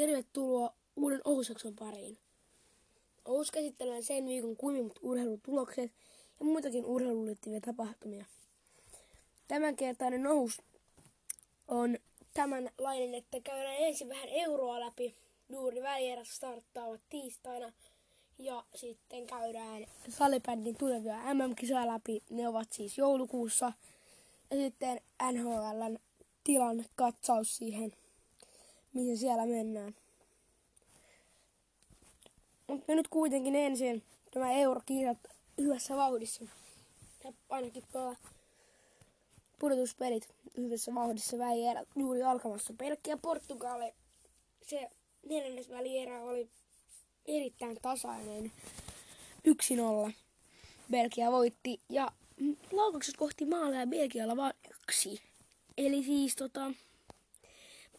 Tervetuloa uuden Ousakson pariin. Ous käsittelee sen viikon kuivimmat urheilutulokset ja muitakin urheiluun liittyviä tapahtumia. Tämänkertainen Ous on tämänlainen, että käydään ensin vähän euroa läpi. Juuri välierät starttaavat tiistaina ja sitten käydään salibändin tulevia MM-kisoja läpi. Ne ovat siis joulukuussa. Ja sitten NHLn tilanne katsaus siihen mihin siellä mennään. Mutta nyt kuitenkin ensin tämä eurokisat hyvässä vauhdissa. Ja ainakin tuolla pudotuspelit hyvässä vauhdissa välierä juuri alkamassa. Pelkkiä Portugali. Se neljännes välierä oli erittäin tasainen. 1-0. Belgia voitti ja laukaukset kohti maalia Belgialla vain yksi. Eli siis tota,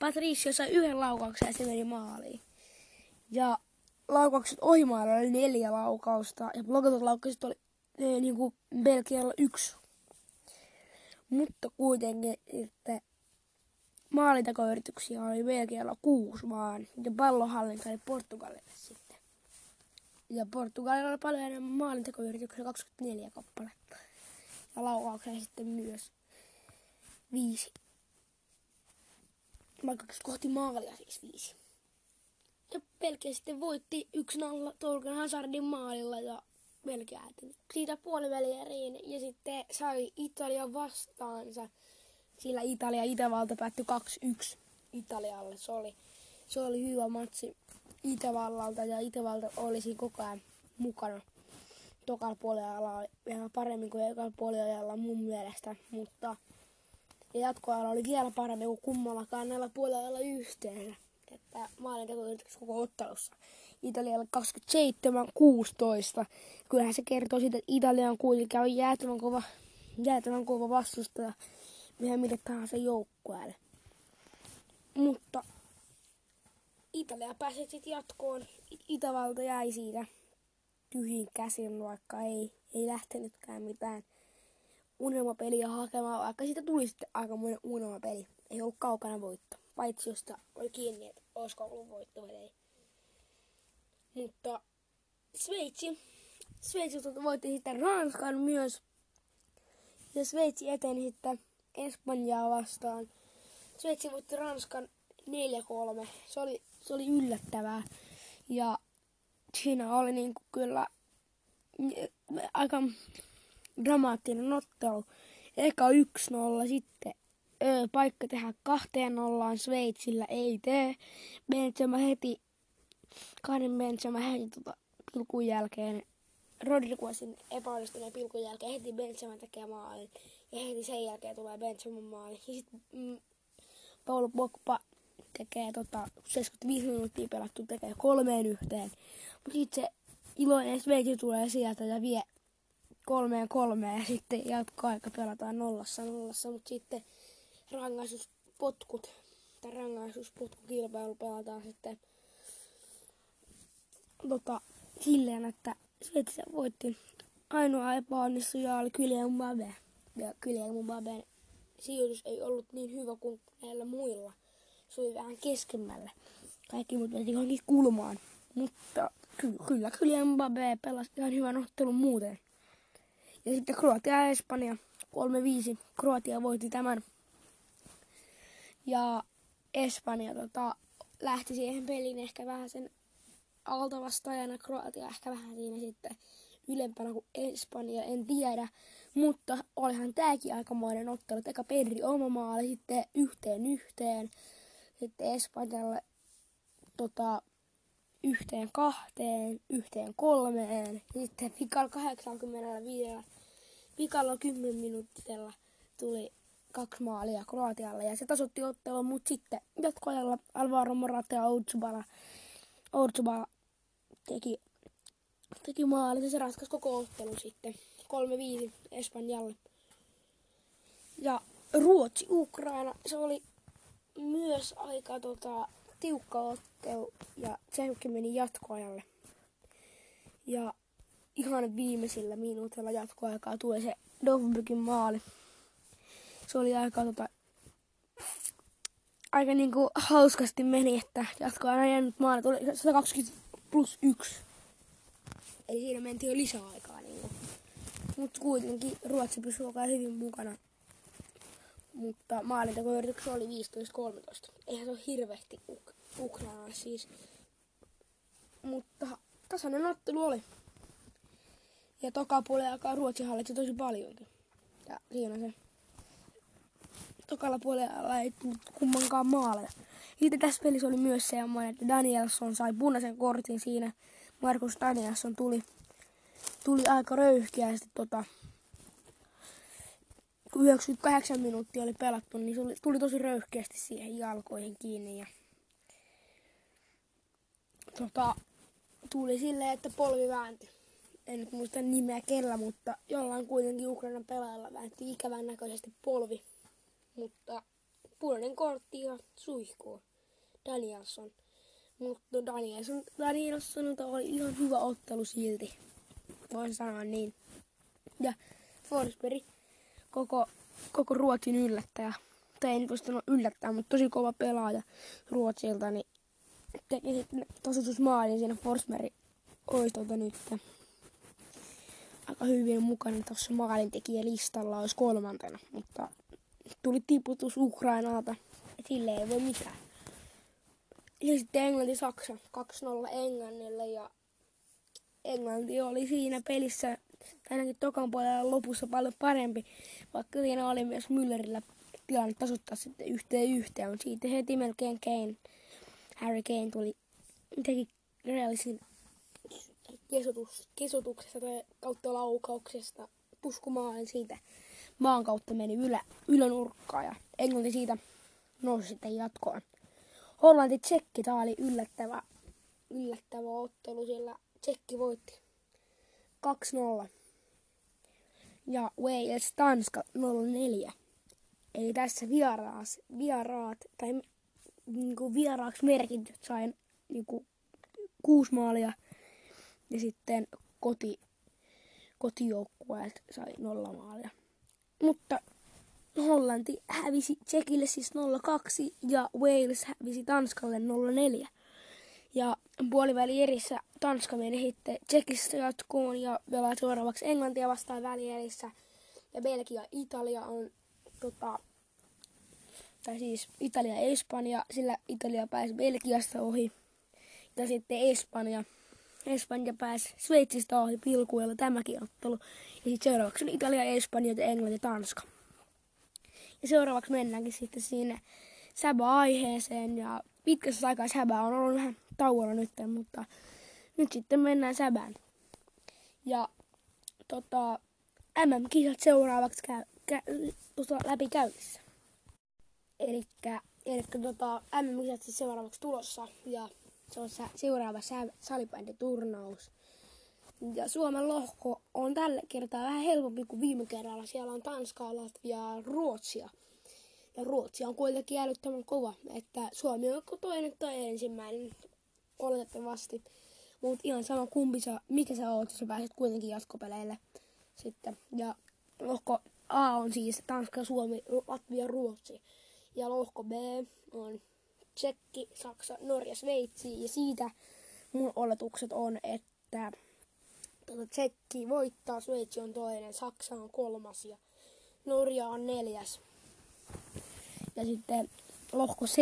Patricio sai yhden laukauksen ja se meni maaliin. Ja laukaukset ohimailla oli neljä laukausta ja blokatut laukaukset oli niin kuin Belgialla yksi. Mutta kuitenkin että maalintakoyrityksiä oli Belgialla kuusi vaan ja pallonhallinta oli Portugalille sitten. Ja Portugalilla oli paljon enemmän maalintakoyrityksiä 24 kappaletta. Ja laukauksia sitten myös viisi vaikka kohti maalia siis viisi. Ja Belgia sitten voitti 1-0 Torgan Hazardin maalilla ja Belgia äänti siitä puolivälieriin ja sitten sai Italia vastaansa. Sillä Italia Itävalta päättyi 2-1 Italialle. Se oli, se oli hyvä matsi Itävallalta ja Itävalta olisi koko ajan mukana. Tokalla puoliajalla vielä paremmin kuin ekalla puoliajalla mun mielestä, mutta ja jatkoajalla oli vielä paremmin kuin kummallakaan näillä puolella yhteensä. Että maalinteko koko ottelussa. Italialle 27-16. Kyllähän se kertoo siitä, että Italia on kuitenkin on jäätävän kova, jäätävän kova vastustaja mihin mitä tahansa joukkueelle. Mutta Italia pääsi sitten jatkoon. Itävalta jäi siitä tyhjin käsin, vaikka ei, ei lähtenytkään mitään unelmapeliä hakemaan, vaikka siitä tuli sitten aika monen unelmapeli. Ei ollut kaukana voitto, paitsi josta oli kiinni, että olisiko ollut voitto vai ei. Mutta Sveitsi, Sveitsi voitti sitten Ranskan myös. Ja Sveitsi eteni sitten Espanjaa vastaan. Sveitsi voitti Ranskan 4-3. Se oli, se oli yllättävää. Ja siinä oli niin kuin kyllä aika dramaattinen ottelu. Eka 1-0, sitten öö, paikka tehdä kahteen nollaan Sveitsillä ei tee. Benzema heti, kahden Benzema heti tota, pilkun jälkeen, Rodriguezin epäonnistuneen pilkun jälkeen heti Benzema tekee maalin. Ja heti sen jälkeen tulee Benzema maali. Ja sitten mm, Paul Pogba tekee tota, 75 minuuttia pelattu, tekee kolmeen yhteen. Mutta sitten se iloinen Sveitsi tulee sieltä ja vie kolmeen kolmeen ja sitten jatkoaika pelataan nollassa nollassa, mutta sitten rangaistuspotkut tai rangaistuspotkukilpailu pelataan sitten tota, silleen, että Sveitsi voitti ainoa epäonnistuja oli Kylian Mbappe. Ja Kylian Mbappen sijoitus ei ollut niin hyvä kuin näillä muilla. Se oli vähän keskemmälle. Kaikki muut veti johonkin kulmaan. Mutta ky- kyllä Kylian Mbappe pelasi ihan hyvän ottelun muuten. Ja sitten Kroatia ja Espanja 3-5. Kroatia voitti tämän. Ja Espanja tota, lähti siihen peliin ehkä vähän sen altavastaajana. Kroatia ehkä vähän siinä sitten ylempänä kuin Espanja, en tiedä. Mutta olihan tääkin aikamoinen ottelu. Eka Pedri oma maali, sitten yhteen yhteen. Sitten Espanjalle tota, yhteen kahteen, yhteen kolmeen. Sitten pikalla 85, pikalla 10 minuuttisella tuli kaksi maalia Kroatialle ja se tasotti ottelun, mutta sitten jatkoajalla Alvaro Morata ja Outsubala, Outsubala teki, teki maali ja se ratkaisi koko ottelun sitten 3-5 Espanjalle. Ja Ruotsi, Ukraina, se oli myös aika tota, tiukka ottelu ja sekin meni jatkoajalle. Ja ihan viimeisillä minuutilla jatkoaikaa tuli se Dovbykin maali. Se oli aika tota, aika niinku hauskasti meni, että jatko aina jäänyt maali. Tuli 120 plus 1. Eli siinä mentiin jo lisäaikaa. Niinku. Mutta kuitenkin Ruotsi pysyi koko hyvin mukana. Mutta maalintekoyrityksessä oli 15-13. Eihän se ole hirveästi Ukrainaa siis. Mutta tasainen ottelu oli. Ja toka puolella alkaa Ruotsi hallitsi tosi paljonkin. Ja siinä se. Tokalla puolella ei tullut kummankaan maaleja. Itse tässä pelissä oli myös semmoinen, että Danielson sai punaisen kortin siinä. Markus Danielson tuli, tuli aika röyhkeästi tota, kun 98 minuuttia oli pelattu, niin tuli, tuli tosi röyhkeästi siihen jalkoihin kiinni. Ja, tota, tuli silleen, että polvi väänti. En nyt muista nimeä kellä, mutta jollain kuitenkin Ukrainan pelaajalla väänti ikävän näköisesti polvi. Mutta punainen kortti ja suihkuu. Danielson. Mutta Danielson, Danielsonilta oli ihan hyvä ottelu silti. Voin sanoa niin. Ja Forsberg, koko, koko Ruotsin yllättäjä. Tai ei nyt voi yllättää, mutta tosi kova pelaaja Ruotsilta, niin teki sitten tasoitusmaalin siinä Forsberg oistolta nyt. Aika hyvin mukana tuossa maalintekijälistalla olisi kolmantena, mutta tuli tiputus Ukrainalta. Sille ei voi mitään. Ja sitten Englanti-Saksa 2-0 Englannille ja Englanti oli siinä pelissä ainakin tokan puolella lopussa paljon parempi, vaikka siinä oli myös Müllerillä tilanne tasoittaa sitten yhteen yhteen, mutta siitä heti melkein Kane, Harry Kane tuli, teki reaalisin kesotus, kesotuksesta tai kautta laukauksesta puskumaan siitä maan kautta meni ylä, ylänurkkaan ja Englanti siitä nousi sitten jatkoon. Hollanti Tsekki, tämä oli yllättävä, yllättävä ottelu, sillä Tsekki voitti 2-0. Ja Wales Tanska 0-4. Eli tässä vieraas, vieraat, tai niinku vieraaksi merkityt sain niinku kuusi maalia. Ja sitten koti, kotijoukkueet sai nolla maalia. Mutta Hollanti hävisi Tsekille siis 0-2 ja Wales hävisi Tanskalle 0-4. Ja puoliväli erissä Tanska meni sitten Tsekistä jatkoon ja pelaa seuraavaksi Englantia vastaan välierissä. Ja Belgia Italia on tota, tai siis Italia ja Espanja, sillä Italia pääsi Belgiasta ohi. Ja sitten Espanja, Espanja pääsi Sveitsistä ohi pilkuilla tämäkin ottelu. Ja sitten seuraavaksi Italia, Espanja, Englanti ja Tanska. Ja seuraavaksi mennäänkin sitten sinne säbä-aiheeseen. Ja pitkässä aikaa säbä on ollut vähän tauolla nyt, mutta nyt sitten mennään säbään. Ja tota, MM-kisat seuraavaksi käy, kä, tota, läpi käynnissä. Elikkä, elikkä tota, MM-kisat siis seuraavaksi tulossa ja se on seuraava salibänditurnaus. Ja Suomen lohko on tällä kertaa vähän helpompi kuin viime kerralla. Siellä on Tanskaa, Latviaa ja Ruotsia. Ja Ruotsi on kuitenkin älyttömän kova, että Suomi on toinen tai ensimmäinen oletettavasti. Mutta ihan sama kumpi sä, mikä sä oot, sä pääset kuitenkin jatkopeleille sitten. Ja lohko A on siis Tanska, Suomi, Latvia, Ruotsi. Ja lohko B on Tsekki, Saksa, Norja, Sveitsi. Ja siitä mun oletukset on, että tuota, Tsekki voittaa, Sveitsi on toinen, Saksa on kolmas ja Norja on neljäs. Ja sitten lohko C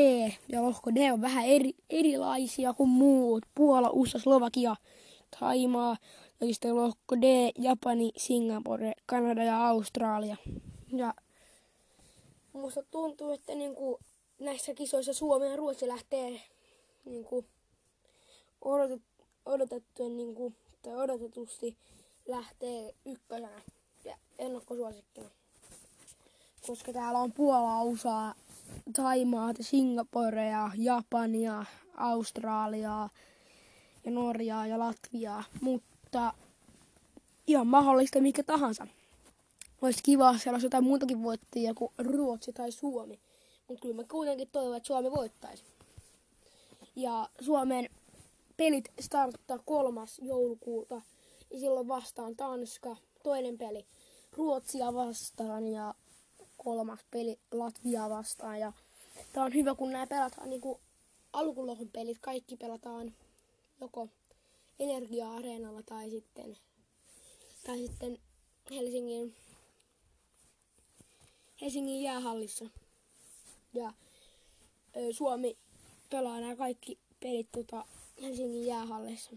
ja lohko D on vähän eri, erilaisia kuin muut. Puola, USA, Slovakia, Taimaa. Ja sitten lohko D, Japani, Singapore, Kanada ja Australia. Ja musta tuntuu, että niinku näissä kisoissa Suomi ja Ruotsi lähtee niinku odotet, odotettujen niinku, tai odotetusti lähtee ykkösenä ja ennakkosuosikkina. Koska täällä on Puola, USA, Taimaata, Singaporea, Japania, Australiaa ja Norjaa ja Latviaa, mutta ihan mahdollista mikä tahansa. Olisi kiva, siellä olisi jotain muutakin voittajia kuin Ruotsi tai Suomi. Mutta kyllä mä kuitenkin toivon, että Suomi voittaisi. Ja Suomen pelit starttaa kolmas joulukuuta. Ja silloin vastaan Tanska. Toinen peli Ruotsia vastaan ja kolmas peli Latvia vastaan. Ja Tää on hyvä, kun nämä pelataan niinku alkulohon pelit. Kaikki pelataan joko Energia-areenalla tai sitten, tai sitten Helsingin, Helsingin jäähallissa. Ja ö, Suomi pelaa nämä kaikki pelit tota, Helsingin jäähallissa.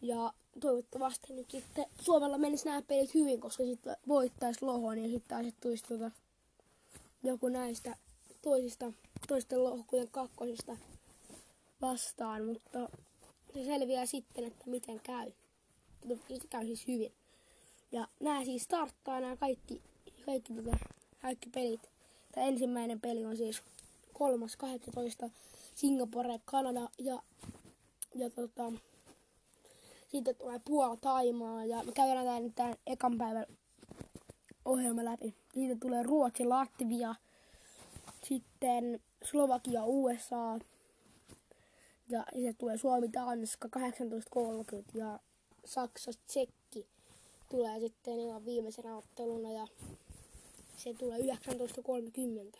Ja toivottavasti nyt sitten Suomella menisi nämä pelit hyvin, koska sitten voittaisi lohon ja sitten asettuisi tota, joku näistä toisista, toisten lohkujen kakkosista vastaan, mutta se selviää sitten, että miten käy. Se käy siis hyvin. Ja nämä siis starttaa nämä kaikki, kaikki, tota, kaikki pelit. Tämä ensimmäinen peli on siis 3.12. Singapore, Kanada ja, ja tota, sitten tulee Puola, Taimaa ja me käydään tämän, tämän ekan päivän ohjelma läpi. Siitä tulee Ruotsi, Latvia, sitten Slovakia, USA ja sitten tulee Suomi, Tanska 18.30 ja Saksa, Tsekki tulee sitten ihan viimeisenä otteluna ja se tulee 19.30.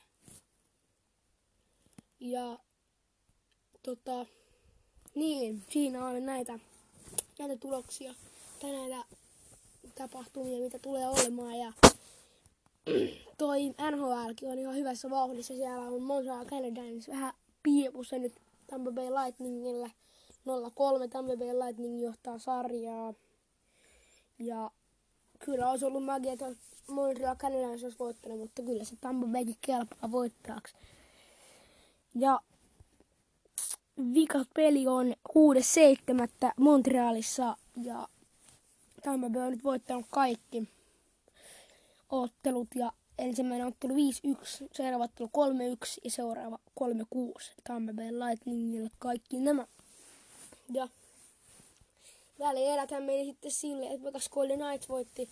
Ja tota, niin, siinä on näitä, näitä tuloksia tai näitä tapahtumia, mitä tulee olemaan. Ja toi NHLkin on ihan hyvässä vauhdissa. Siellä on Montreal Canadiens vähän piipussa nyt Tampa Bay Lightningille. 0-3 Tampa Bay Lightning johtaa sarjaa. Ja kyllä olisi ollut magia, että Montreal Canadiens olisi voittanut, mutta kyllä se Tampa Baykin kelpaa voittajaksi. Ja vikas peli on 6.7. Montrealissa ja Tampa Bay on nyt voittanut kaikki ottelut ja ensimmäinen ottelu 5-1, seuraava ottelu 3-1 ja seuraava 3-6. Tampa Bay Lightningille kaikki nämä. Ja välieräthän meni sitten silleen, että Vegas Golden Knights voitti,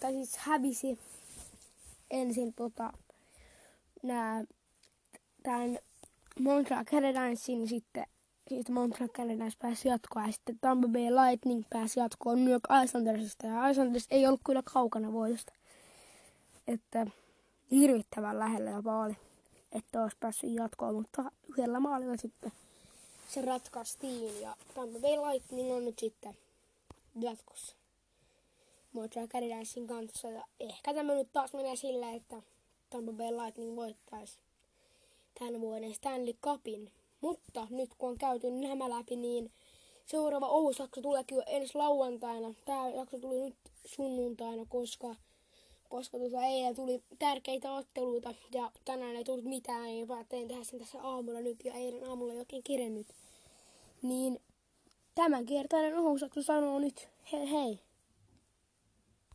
tai siis hävisi ensin tota, nää, tämän Montreal Canadiensin niin sitten siitä Montreal Canadiens pääsi jatkoon ja sitten Tampa Bay Lightning pääsi jatkoon New York Islandersista ja Islanders ei ollut kyllä kaukana voitosta. Että hirvittävän lähellä jopa oli, että olisi päässyt jatkoon, mutta yhdellä maalilla sitten se ratkaistiin ja Tampa Bay Lightning on nyt sitten jatkossa Montreal Canadiensin kanssa ja ehkä tämä nyt taas menee silleen, että Tampa Bay Lightning voittaisi tämän vuoden Stanley Cupin. Mutta nyt kun on käyty nämä läpi, niin seuraava Ousakso tuleekin jo ensi lauantaina. Tämä jakso tuli nyt sunnuntaina, koska, koska tuota eilen tuli tärkeitä otteluita ja tänään ei tullut mitään, niin päätin tehdä sen tässä aamulla nyt ja eilen aamulla ei oikein kirennyt. Niin tämänkertainen Ousakso sanoo nyt hei hei.